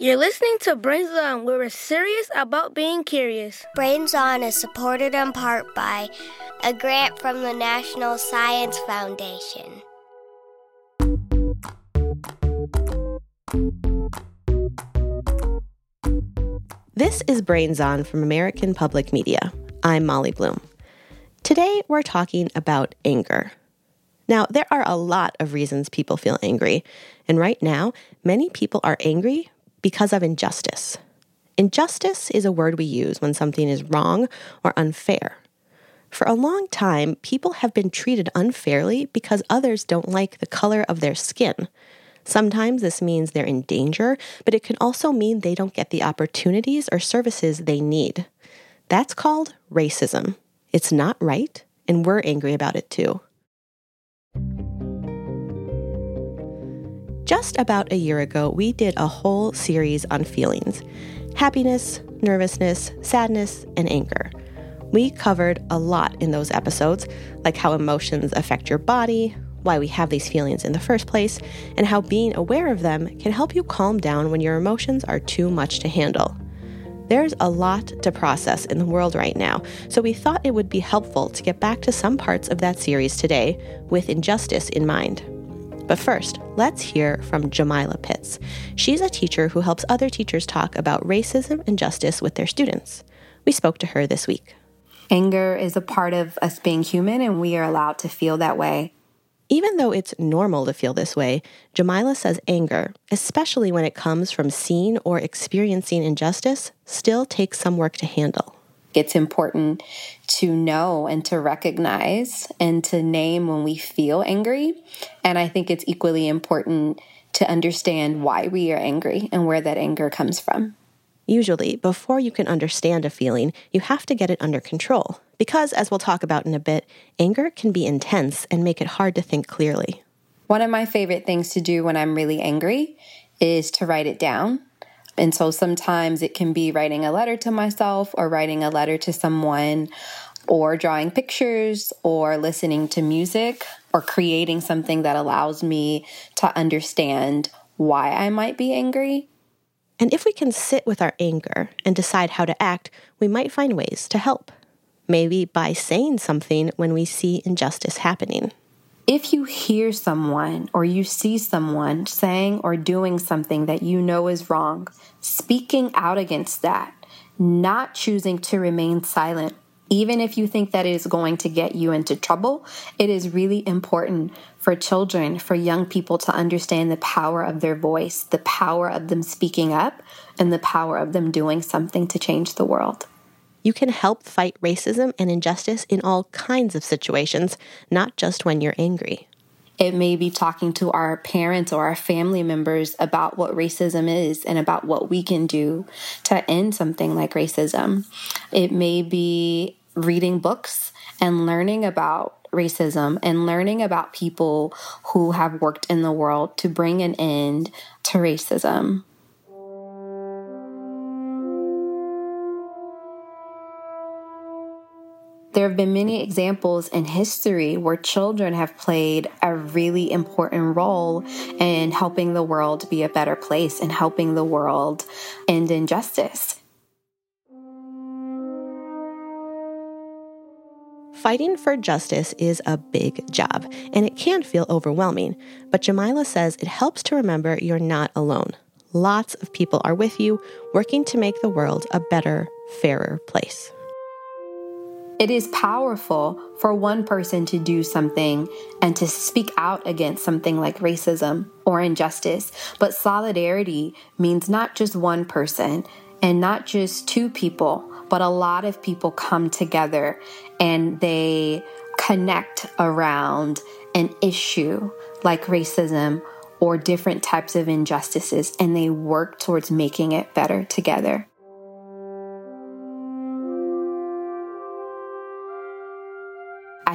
You're listening to Brains On, where we're serious about being curious. Brains On is supported in part by a grant from the National Science Foundation. This is Brains On from American Public Media. I'm Molly Bloom. Today, we're talking about anger. Now, there are a lot of reasons people feel angry, and right now, many people are angry because of injustice. Injustice is a word we use when something is wrong or unfair. For a long time, people have been treated unfairly because others don't like the color of their skin. Sometimes this means they're in danger, but it can also mean they don't get the opportunities or services they need. That's called racism. It's not right, and we're angry about it too. Just about a year ago, we did a whole series on feelings happiness, nervousness, sadness, and anger. We covered a lot in those episodes, like how emotions affect your body, why we have these feelings in the first place, and how being aware of them can help you calm down when your emotions are too much to handle. There's a lot to process in the world right now, so we thought it would be helpful to get back to some parts of that series today with injustice in mind. But first, let's hear from Jamila Pitts. She's a teacher who helps other teachers talk about racism and justice with their students. We spoke to her this week. Anger is a part of us being human, and we are allowed to feel that way. Even though it's normal to feel this way, Jamila says anger, especially when it comes from seeing or experiencing injustice, still takes some work to handle. It's important to know and to recognize and to name when we feel angry. And I think it's equally important to understand why we are angry and where that anger comes from. Usually, before you can understand a feeling, you have to get it under control. Because, as we'll talk about in a bit, anger can be intense and make it hard to think clearly. One of my favorite things to do when I'm really angry is to write it down and so sometimes it can be writing a letter to myself or writing a letter to someone or drawing pictures or listening to music or creating something that allows me to understand why I might be angry. And if we can sit with our anger and decide how to act, we might find ways to help. Maybe by saying something when we see injustice happening. If you hear someone or you see someone saying or doing something that you know is wrong, speaking out against that, not choosing to remain silent, even if you think that it is going to get you into trouble, it is really important for children, for young people to understand the power of their voice, the power of them speaking up, and the power of them doing something to change the world. You can help fight racism and injustice in all kinds of situations, not just when you're angry. It may be talking to our parents or our family members about what racism is and about what we can do to end something like racism. It may be reading books and learning about racism and learning about people who have worked in the world to bring an end to racism. Have been many examples in history where children have played a really important role in helping the world be a better place and helping the world end injustice. Fighting for justice is a big job, and it can feel overwhelming, but Jamila says it helps to remember you're not alone. Lots of people are with you, working to make the world a better, fairer place. It is powerful for one person to do something and to speak out against something like racism or injustice. But solidarity means not just one person and not just two people, but a lot of people come together and they connect around an issue like racism or different types of injustices and they work towards making it better together.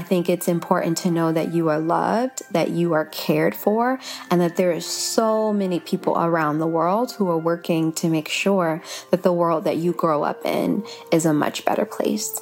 Think it's important to know that you are loved, that you are cared for, and that there are so many people around the world who are working to make sure that the world that you grow up in is a much better place.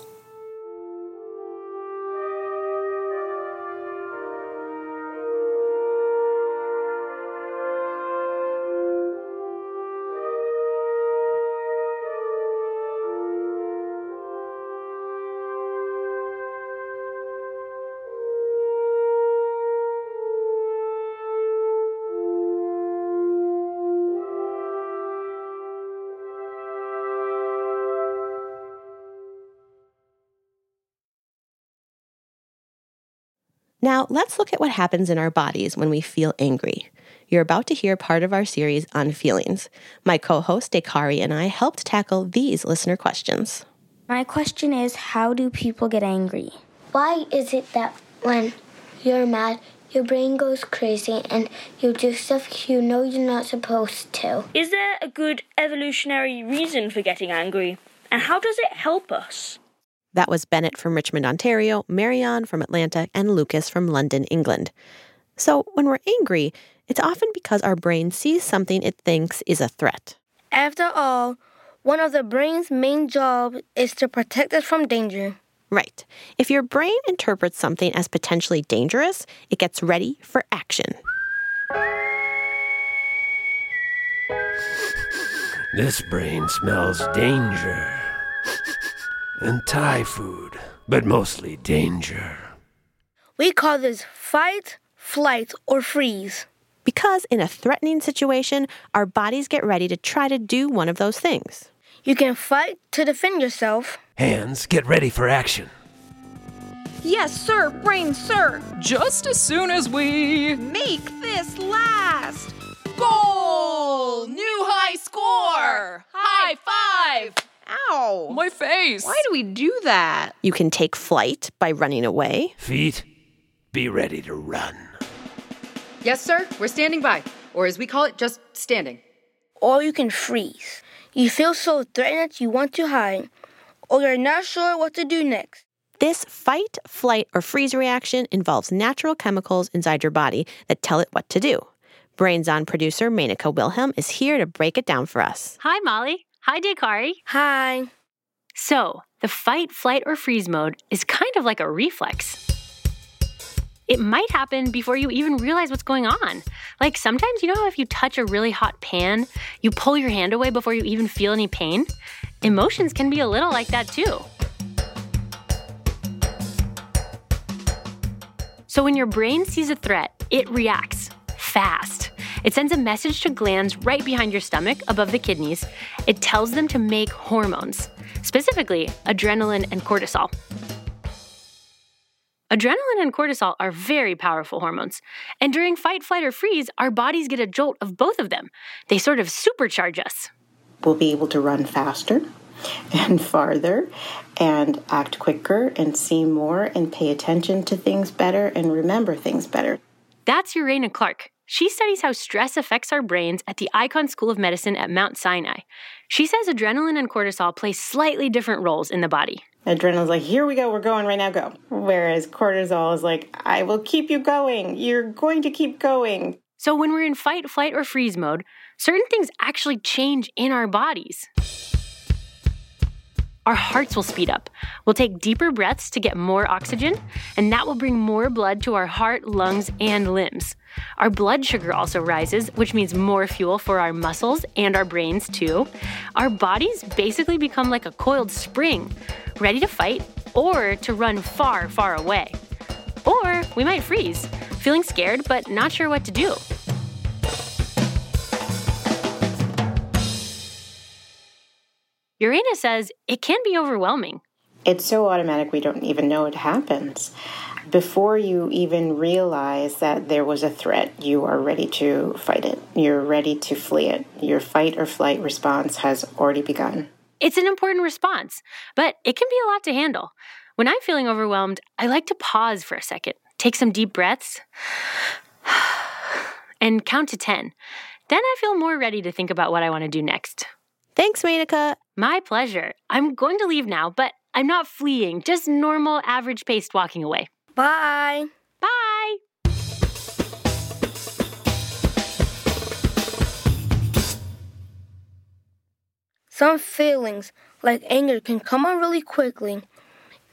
Now, let's look at what happens in our bodies when we feel angry. You're about to hear part of our series on feelings. My co host, Dakari, and I helped tackle these listener questions. My question is How do people get angry? Why is it that when you're mad, your brain goes crazy and you do stuff you know you're not supposed to? Is there a good evolutionary reason for getting angry? And how does it help us? That was Bennett from Richmond, Ontario, Marion from Atlanta, and Lucas from London, England. So, when we're angry, it's often because our brain sees something it thinks is a threat. After all, one of the brain's main jobs is to protect us from danger. Right. If your brain interprets something as potentially dangerous, it gets ready for action. This brain smells danger. And Thai food, but mostly danger. We call this fight, flight, or freeze. Because in a threatening situation, our bodies get ready to try to do one of those things. You can fight to defend yourself. Hands, get ready for action. Yes, sir, brain, sir. Just as soon as we make this last. Goal! New high score! High five! Ow! My face! Why do we do that? You can take flight by running away. Feet, be ready to run. Yes, sir, we're standing by. Or as we call it, just standing. Or you can freeze. You feel so threatened that you want to hide, or you're not sure what to do next. This fight, flight, or freeze reaction involves natural chemicals inside your body that tell it what to do. Brains On producer Menaka Wilhelm is here to break it down for us. Hi, Molly. Hi, Dakari. Hi. So, the fight, flight, or freeze mode is kind of like a reflex. It might happen before you even realize what's going on. Like sometimes, you know, if you touch a really hot pan, you pull your hand away before you even feel any pain? Emotions can be a little like that too. So, when your brain sees a threat, it reacts fast. It sends a message to glands right behind your stomach, above the kidneys. It tells them to make hormones, specifically adrenaline and cortisol. Adrenaline and cortisol are very powerful hormones. And during fight, flight, or freeze, our bodies get a jolt of both of them. They sort of supercharge us. We'll be able to run faster and farther and act quicker and see more and pay attention to things better and remember things better. That's Urena Clark. She studies how stress affects our brains at the Icahn School of Medicine at Mount Sinai. She says adrenaline and cortisol play slightly different roles in the body. Adrenaline's like, here we go, we're going right now, go. Whereas cortisol is like, I will keep you going. You're going to keep going. So when we're in fight, flight, or freeze mode, certain things actually change in our bodies. Our hearts will speed up. We'll take deeper breaths to get more oxygen, and that will bring more blood to our heart, lungs, and limbs. Our blood sugar also rises, which means more fuel for our muscles and our brains, too. Our bodies basically become like a coiled spring, ready to fight or to run far, far away. Or we might freeze, feeling scared but not sure what to do. Urena says it can be overwhelming. It's so automatic we don't even know it happens. Before you even realize that there was a threat, you are ready to fight it. You're ready to flee it. Your fight or flight response has already begun. It's an important response, but it can be a lot to handle. When I'm feeling overwhelmed, I like to pause for a second, take some deep breaths, and count to 10. Then I feel more ready to think about what I want to do next. Thanks, Menaka. My pleasure. I'm going to leave now, but I'm not fleeing, just normal, average paced walking away. Bye. Bye. Some feelings, like anger, can come on really quickly.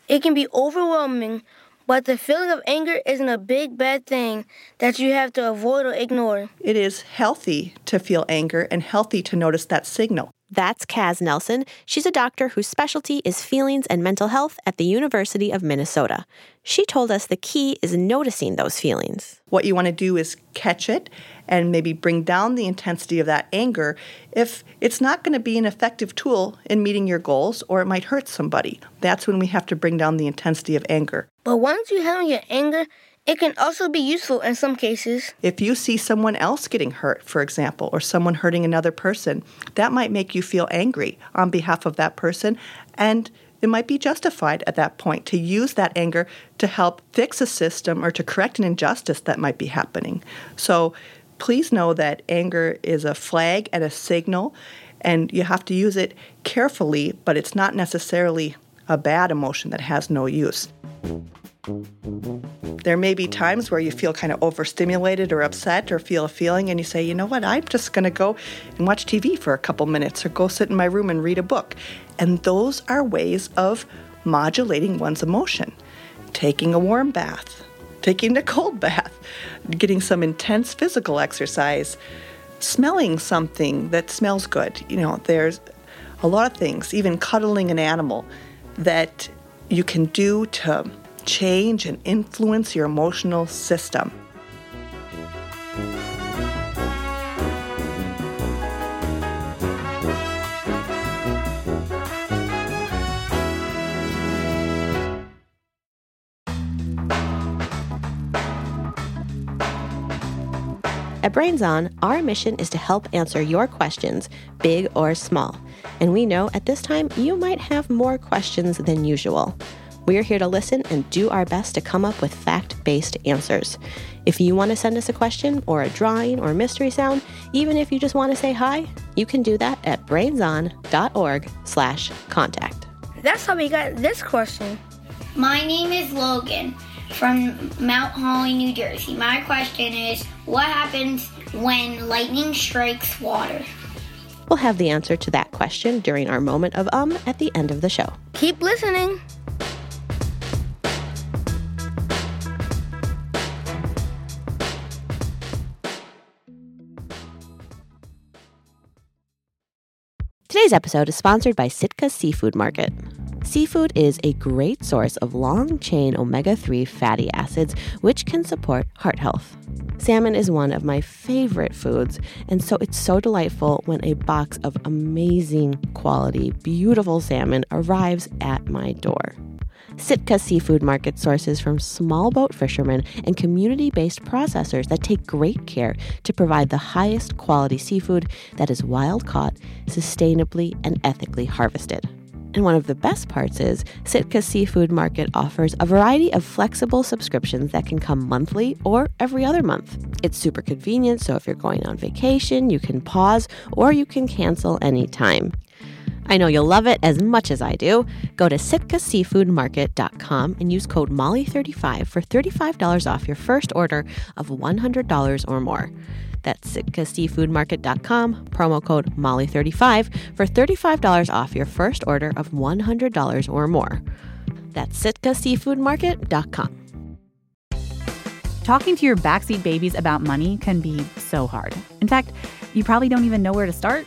It can be overwhelming, but the feeling of anger isn't a big bad thing that you have to avoid or ignore. It is healthy to feel anger and healthy to notice that signal. That's Kaz Nelson. She's a doctor whose specialty is feelings and mental health at the University of Minnesota. She told us the key is noticing those feelings. What you want to do is catch it and maybe bring down the intensity of that anger if it's not going to be an effective tool in meeting your goals or it might hurt somebody. That's when we have to bring down the intensity of anger. But once you have your anger, It can also be useful in some cases. If you see someone else getting hurt, for example, or someone hurting another person, that might make you feel angry on behalf of that person, and it might be justified at that point to use that anger to help fix a system or to correct an injustice that might be happening. So please know that anger is a flag and a signal, and you have to use it carefully, but it's not necessarily a bad emotion that has no use. There may be times where you feel kind of overstimulated or upset or feel a feeling, and you say, you know what, I'm just going to go and watch TV for a couple minutes or go sit in my room and read a book. And those are ways of modulating one's emotion. Taking a warm bath, taking a cold bath, getting some intense physical exercise, smelling something that smells good. You know, there's a lot of things, even cuddling an animal, that you can do to change and influence your emotional system. At Brains On, our mission is to help answer your questions, big or small. And we know at this time you might have more questions than usual. We're here to listen and do our best to come up with fact based answers. If you want to send us a question or a drawing or mystery sound, even if you just want to say hi, you can do that at brainson.org slash contact. That's how we got this question. My name is Logan from Mount Holly, New Jersey. My question is what happens when lightning strikes water? We'll have the answer to that question during our moment of um at the end of the show. Keep listening. Today's episode is sponsored by Sitka Seafood Market. Seafood is a great source of long chain omega 3 fatty acids, which can support heart health. Salmon is one of my favorite foods, and so it's so delightful when a box of amazing quality, beautiful salmon arrives at my door. Sitka Seafood Market sources from small boat fishermen and community based processors that take great care to provide the highest quality seafood that is wild caught, sustainably, and ethically harvested. And one of the best parts is Sitka Seafood Market offers a variety of flexible subscriptions that can come monthly or every other month. It's super convenient, so if you're going on vacation, you can pause or you can cancel anytime. I know you'll love it as much as I do. Go to sitkaseafoodmarket.com and use code MOLLY35 for $35 off your first order of $100 or more. That's sitkaseafoodmarket.com, promo code MOLLY35 for $35 off your first order of $100 or more. That's sitkaseafoodmarket.com. Talking to your backseat babies about money can be so hard. In fact, you probably don't even know where to start.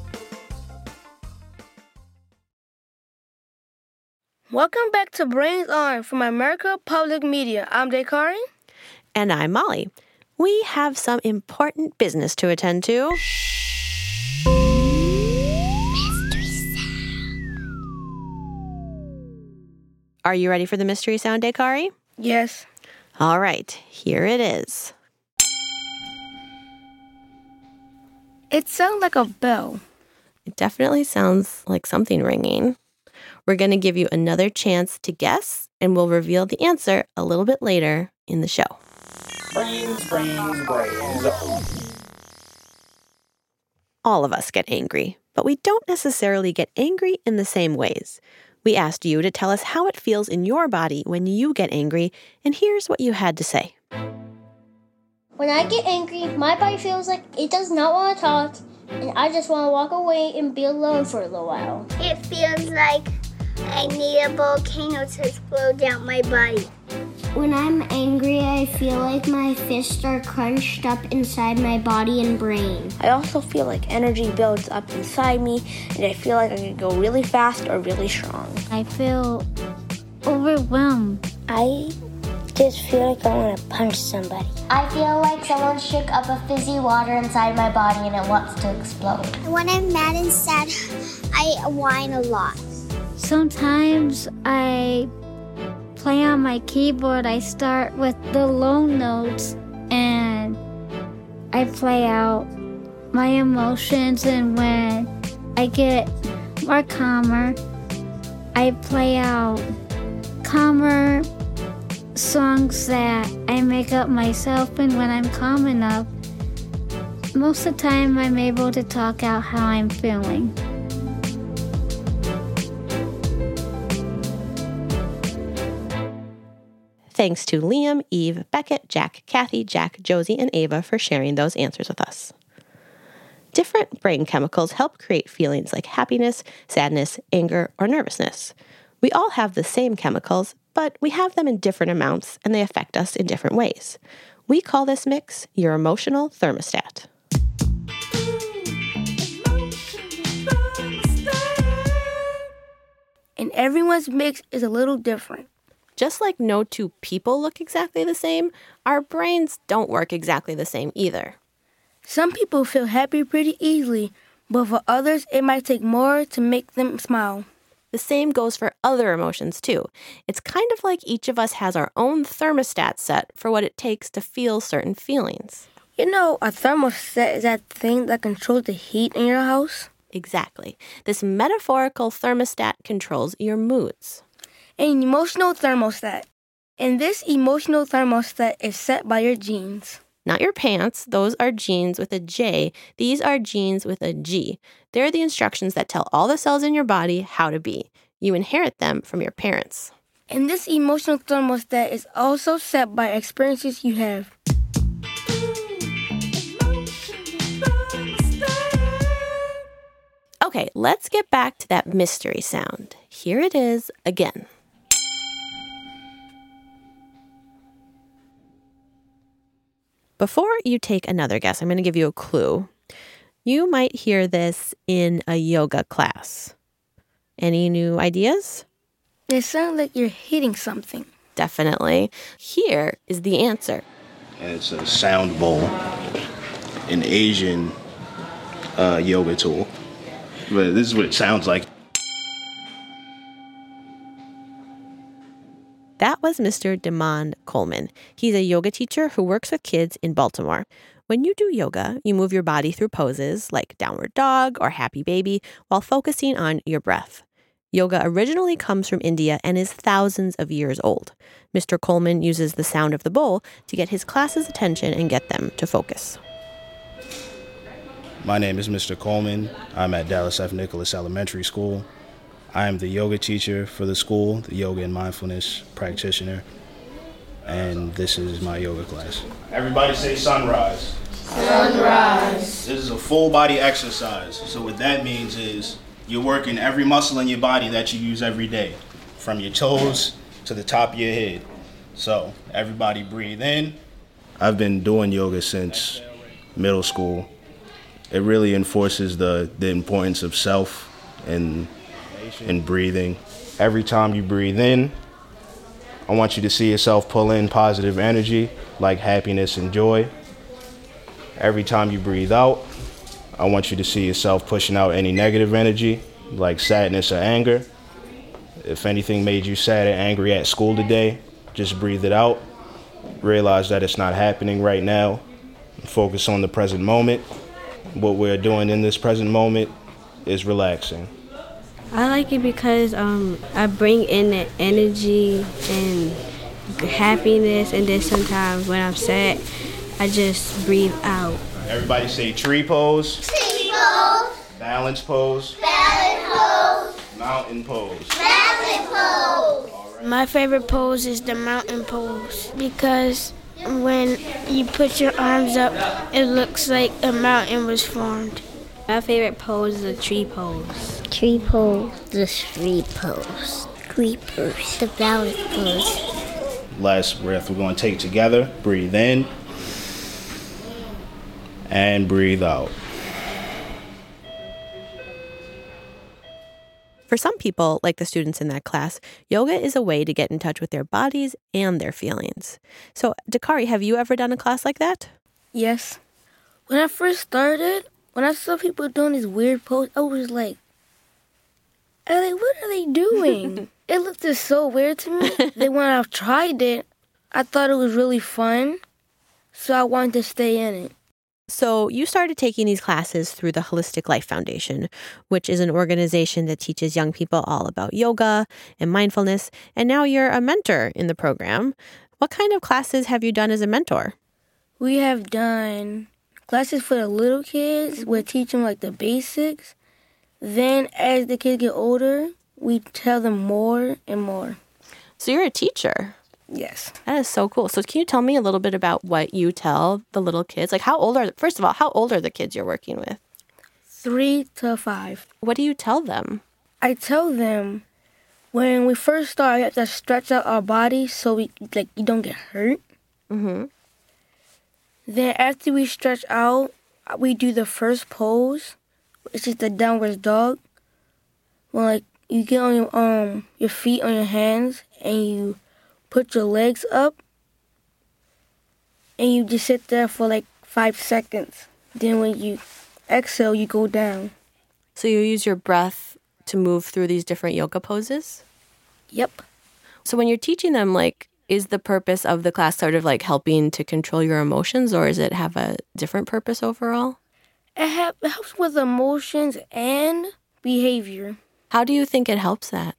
Welcome back to Brains On from America Public Media. I'm Dakari. And I'm Molly. We have some important business to attend to. Mystery sound. Are you ready for the mystery sound, Dakari? Yes. All right, here it is. It sounds like a bell. It definitely sounds like something ringing. We're going to give you another chance to guess, and we'll reveal the answer a little bit later in the show. Brains, brains, brains. All of us get angry, but we don't necessarily get angry in the same ways. We asked you to tell us how it feels in your body when you get angry, and here's what you had to say. When I get angry, my body feels like it does not want to talk, and I just want to walk away and be alone for a little while. It feels like I need a volcano to explode down my body. When I'm angry, I feel like my fists are crunched up inside my body and brain. I also feel like energy builds up inside me, and I feel like I can go really fast or really strong. I feel overwhelmed. I just feel like I want to punch somebody. I feel like someone shook up a fizzy water inside my body and it wants to explode. When I'm mad and sad, I whine a lot. Sometimes I play on my keyboard. I start with the low notes and I play out my emotions. And when I get more calmer, I play out calmer songs that I make up myself. And when I'm calm enough, most of the time I'm able to talk out how I'm feeling. Thanks to Liam, Eve, Beckett, Jack, Kathy, Jack, Josie, and Ava for sharing those answers with us. Different brain chemicals help create feelings like happiness, sadness, anger, or nervousness. We all have the same chemicals, but we have them in different amounts and they affect us in different ways. We call this mix your emotional thermostat. And everyone's mix is a little different. Just like no two people look exactly the same, our brains don't work exactly the same either. Some people feel happy pretty easily, but for others, it might take more to make them smile. The same goes for other emotions too. It's kind of like each of us has our own thermostat set for what it takes to feel certain feelings. You know, a thermostat is that thing that controls the heat in your house? Exactly. This metaphorical thermostat controls your moods. An emotional thermostat. And this emotional thermostat is set by your genes. Not your pants, those are genes with a J. These are genes with a G. They're the instructions that tell all the cells in your body how to be. You inherit them from your parents. And this emotional thermostat is also set by experiences you have. Okay, let's get back to that mystery sound. Here it is again. Before you take another guess, I'm going to give you a clue. You might hear this in a yoga class. Any new ideas? It sounds like you're hitting something. Definitely. Here is the answer. And it's a sound bowl, an Asian uh, yoga tool. But this is what it sounds like. That was Mr. Demond Coleman. He's a yoga teacher who works with kids in Baltimore. When you do yoga, you move your body through poses like downward dog or happy baby while focusing on your breath. Yoga originally comes from India and is thousands of years old. Mr. Coleman uses the sound of the bowl to get his class's attention and get them to focus. My name is Mr. Coleman. I'm at Dallas F. Nicholas Elementary School. I am the yoga teacher for the school, the yoga and mindfulness practitioner, and this is my yoga class. Everybody say sunrise. Sunrise. This is a full body exercise. So what that means is you're working every muscle in your body that you use every day, from your toes to the top of your head. So everybody breathe in. I've been doing yoga since middle school. It really enforces the, the importance of self and and breathing. Every time you breathe in, I want you to see yourself pull in positive energy like happiness and joy. Every time you breathe out, I want you to see yourself pushing out any negative energy like sadness or anger. If anything made you sad or angry at school today, just breathe it out. Realize that it's not happening right now. Focus on the present moment. What we're doing in this present moment is relaxing. I like it because um, I bring in the energy and happiness, and then sometimes when I'm sad, I just breathe out. Everybody say tree pose. Tree pose. Balance pose. Balance pose. Mountain pose. Mountain pose. My favorite pose is the mountain pose because when you put your arms up, it looks like a mountain was formed. My favorite pose is the tree pose. Tree pose. The tree pose. Creepers. The balance pose. last breath we're going to take together. Breathe in and breathe out. For some people, like the students in that class, yoga is a way to get in touch with their bodies and their feelings. So, Dakari, have you ever done a class like that? Yes. When I first started, when I saw people doing these weird poses, I was like, I was like, what are they doing? it looked just so weird to me. then when I've tried it, I thought it was really fun, so I wanted to stay in it. So, you started taking these classes through the Holistic Life Foundation, which is an organization that teaches young people all about yoga and mindfulness. And now you're a mentor in the program. What kind of classes have you done as a mentor? We have done classes for the little kids. We teach them like the basics. Then, as the kids get older, we tell them more and more. So, you're a teacher. Yes. That is so cool. So, can you tell me a little bit about what you tell the little kids? Like, how old are, first of all, how old are the kids you're working with? Three to five. What do you tell them? I tell them when we first start, we have to stretch out our body so we like you don't get hurt. Mm-hmm. Then after we stretch out, we do the first pose, which is the downward dog. Well, like you get on your um your feet on your hands and you put your legs up and you just sit there for like five seconds. Then when you exhale, you go down. So, you use your breath to move through these different yoga poses? Yep. So, when you're teaching them, like, is the purpose of the class sort of like helping to control your emotions, or is it have a different purpose overall? It, ha- it helps with emotions and behavior. How do you think it helps that?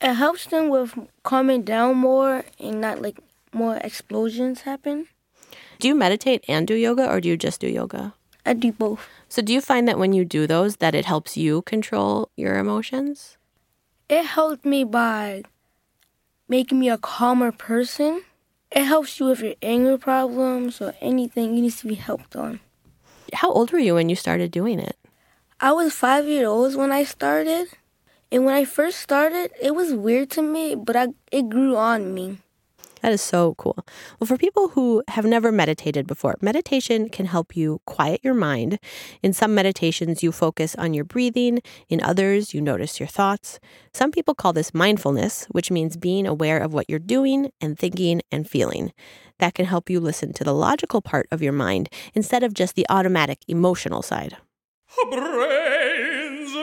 It helps them with calming down more and not like more explosions happen. Do you meditate and do yoga, or do you just do yoga? I do both. So, do you find that when you do those, that it helps you control your emotions? It helped me by making me a calmer person. It helps you with your anger problems or anything you need to be helped on. How old were you when you started doing it? I was five years old when I started. And when I first started, it was weird to me, but I, it grew on me. That is so cool. Well, for people who have never meditated before, meditation can help you quiet your mind. In some meditations, you focus on your breathing. In others, you notice your thoughts. Some people call this mindfulness, which means being aware of what you're doing and thinking and feeling. That can help you listen to the logical part of your mind instead of just the automatic emotional side. Brains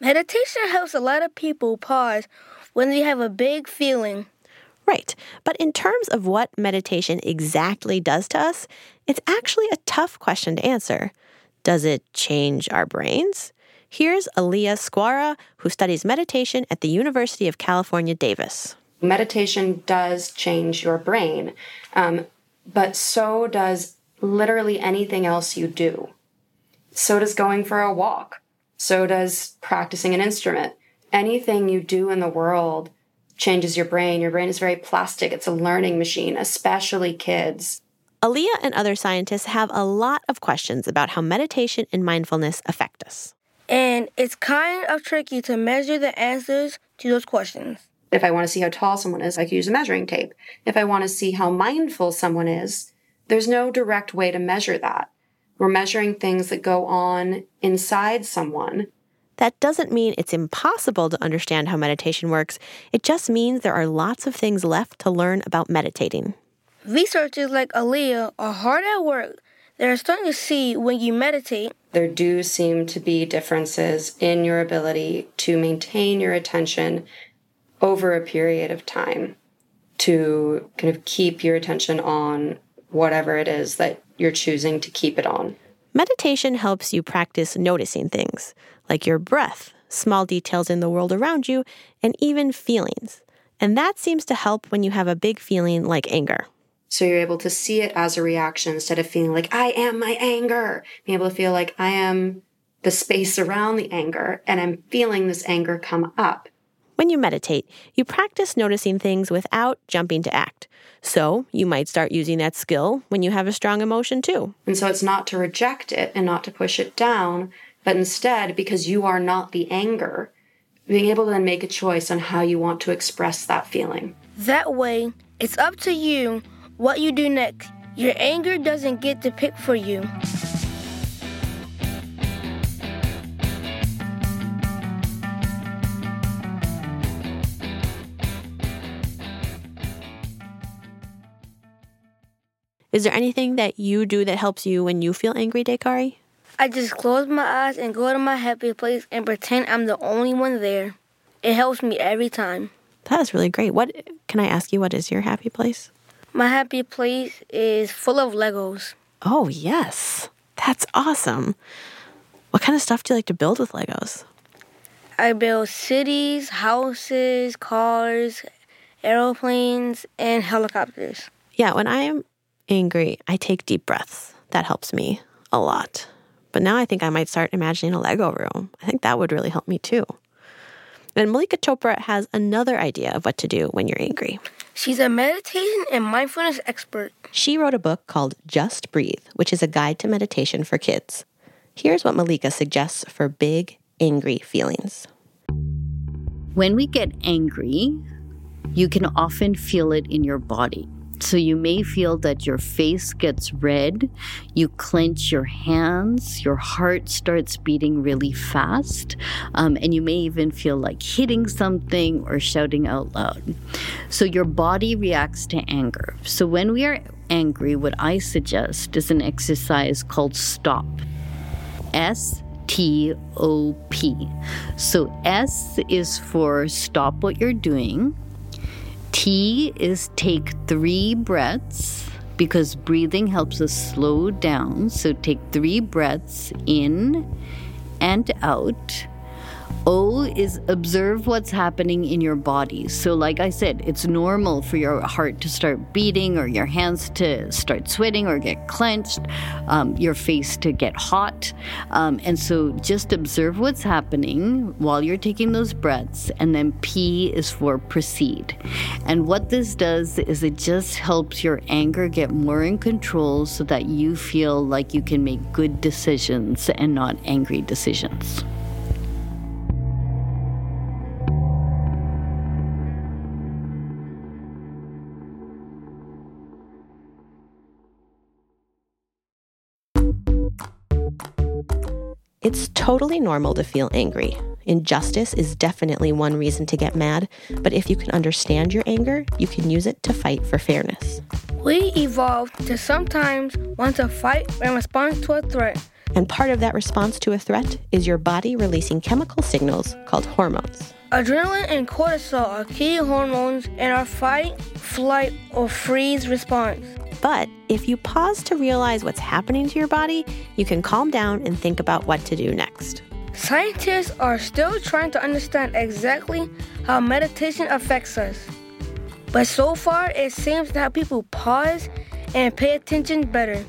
Meditation helps a lot of people pause when they have a big feeling. Right. But in terms of what meditation exactly does to us, it's actually a tough question to answer. Does it change our brains? Here's Alea Skwara, who studies meditation at the University of California, Davis. Meditation does change your brain, um, but so does literally anything else you do. So does going for a walk. So does practicing an instrument. Anything you do in the world changes your brain. Your brain is very plastic, it's a learning machine, especially kids. Alea and other scientists have a lot of questions about how meditation and mindfulness affect us. And it's kind of tricky to measure the answers to those questions. If I want to see how tall someone is, I can use a measuring tape. If I want to see how mindful someone is, there's no direct way to measure that. We're measuring things that go on inside someone. That doesn't mean it's impossible to understand how meditation works. It just means there are lots of things left to learn about meditating. Researchers like Alea are hard at work. They're starting to see when you meditate. There do seem to be differences in your ability to maintain your attention over a period of time, to kind of keep your attention on whatever it is that you're choosing to keep it on. Meditation helps you practice noticing things, like your breath, small details in the world around you, and even feelings. And that seems to help when you have a big feeling like anger. So you're able to see it as a reaction instead of feeling like, I am my anger. Being able to feel like I am the space around the anger and I'm feeling this anger come up. When you meditate, you practice noticing things without jumping to act. So you might start using that skill when you have a strong emotion too. And so it's not to reject it and not to push it down, but instead, because you are not the anger, being able to then make a choice on how you want to express that feeling. That way, it's up to you what you do next. Your anger doesn't get to pick for you. Is there anything that you do that helps you when you feel angry, Dakari? I just close my eyes and go to my happy place and pretend I'm the only one there. It helps me every time. That is really great. What can I ask you? What is your happy place? My happy place is full of Legos. Oh, yes. That's awesome. What kind of stuff do you like to build with Legos? I build cities, houses, cars, aeroplanes, and helicopters. Yeah, when I am angry, I take deep breaths. That helps me a lot. But now I think I might start imagining a Lego room. I think that would really help me too. And Mallika Chopra has another idea of what to do when you're angry. She's a meditation and mindfulness expert. She wrote a book called Just Breathe, which is a guide to meditation for kids. Here's what Mallika suggests for big, angry feelings. When we get angry, you can often feel it in your body. So you may feel that your face gets red, you clench your hands, your heart starts beating really fast, um, and you may even feel like hitting something or shouting out loud. So your body reacts to anger. So when we are angry, what I suggest is an exercise called STOP. S T O P. So S is for stop what you're doing. T is take three breaths because breathing helps us slow down. So take three breaths in and out. O is observe what's happening in your body. So, like I said, it's normal for your heart to start beating or your hands to start sweating or get clenched, um, your face to get hot. Um, and so, just observe what's happening while you're taking those breaths. And then P is for proceed. And what this does is it just helps your anger get more in control so that you feel like you can make good decisions and not angry decisions. It's totally normal to feel angry. Injustice is definitely one reason to get mad, but if you can understand your anger, you can use it to fight for fairness. We evolved to sometimes want to fight in response to a threat. And part of that response to a threat is your body releasing chemical signals called hormones. Adrenaline and cortisol are key hormones in our fight, flight, or freeze response. But if you pause to realize what's happening to your body, you can calm down and think about what to do next. Scientists are still trying to understand exactly how meditation affects us. But so far, it seems that people pause and pay attention better.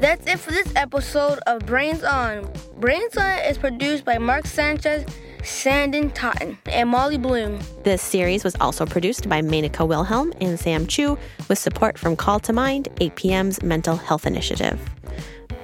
That's it for this episode of Brains On. Brains On is produced by Marc Sanchez Sanden Totten, and Molly Bloom. This series was also produced by Menaka Wilhelm and Sam Chu with support from Call to Mind, APM's Mental Health Initiative.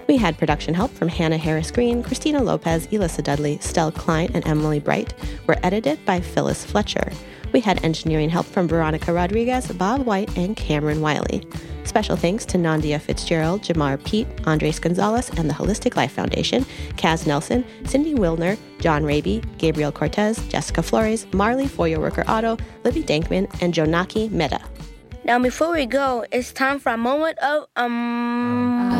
We had production help from Hannah Harris Green, Christina Lopez, Elissa Dudley, Stell Klein, and Emily Bright. We're edited by Phyllis Fletcher. We had engineering help from Veronica Rodriguez, Bob White, and Cameron Wiley. Special thanks to Nandia Fitzgerald, Jamar Pete, Andres Gonzalez, and the Holistic Life Foundation, Kaz Nelson, Cindy Wilner, John Raby, Gabriel Cortez, Jessica Flores, Marley Foyer Worker Otto, Libby Dankman, and Jonaki Mehta. Now, before we go, it's time for a moment of um.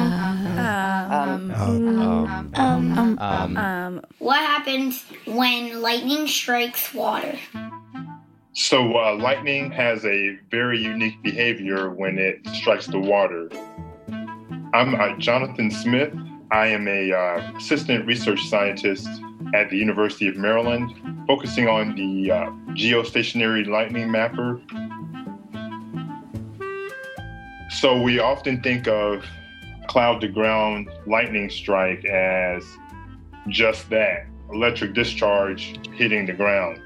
Um, um, um, what happens when lightning strikes water? So, uh, lightning has a very unique behavior when it strikes the water. I'm uh, Jonathan Smith. I am a uh, assistant research scientist at the University of Maryland, focusing on the uh, geostationary lightning mapper. So, we often think of cloud to ground lightning strike as just that electric discharge hitting the ground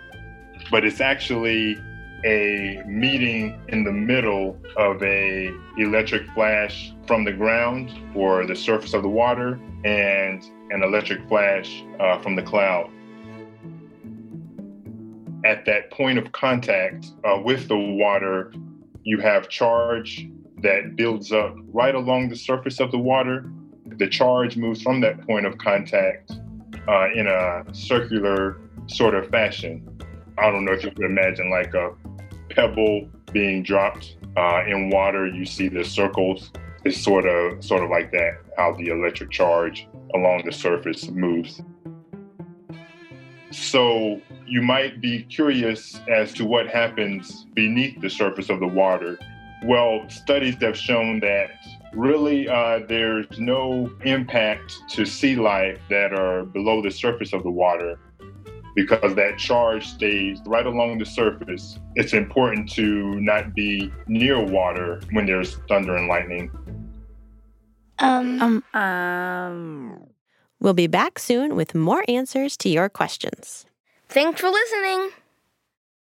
but it's actually a meeting in the middle of a electric flash from the ground or the surface of the water and an electric flash uh, from the cloud. at that point of contact uh, with the water, you have charge that builds up right along the surface of the water. The charge moves from that point of contact uh, in a circular sort of fashion. I don't know if you can imagine like a pebble being dropped uh, in water. You see the circles. It's sort of sort of like that. How the electric charge along the surface moves. So you might be curious as to what happens beneath the surface of the water. Well, studies have shown that really uh, there's no impact to sea life that are below the surface of the water because that charge stays right along the surface. It's important to not be near water when there's thunder and lightning. Um, um. um. We'll be back soon with more answers to your questions. Thanks for listening.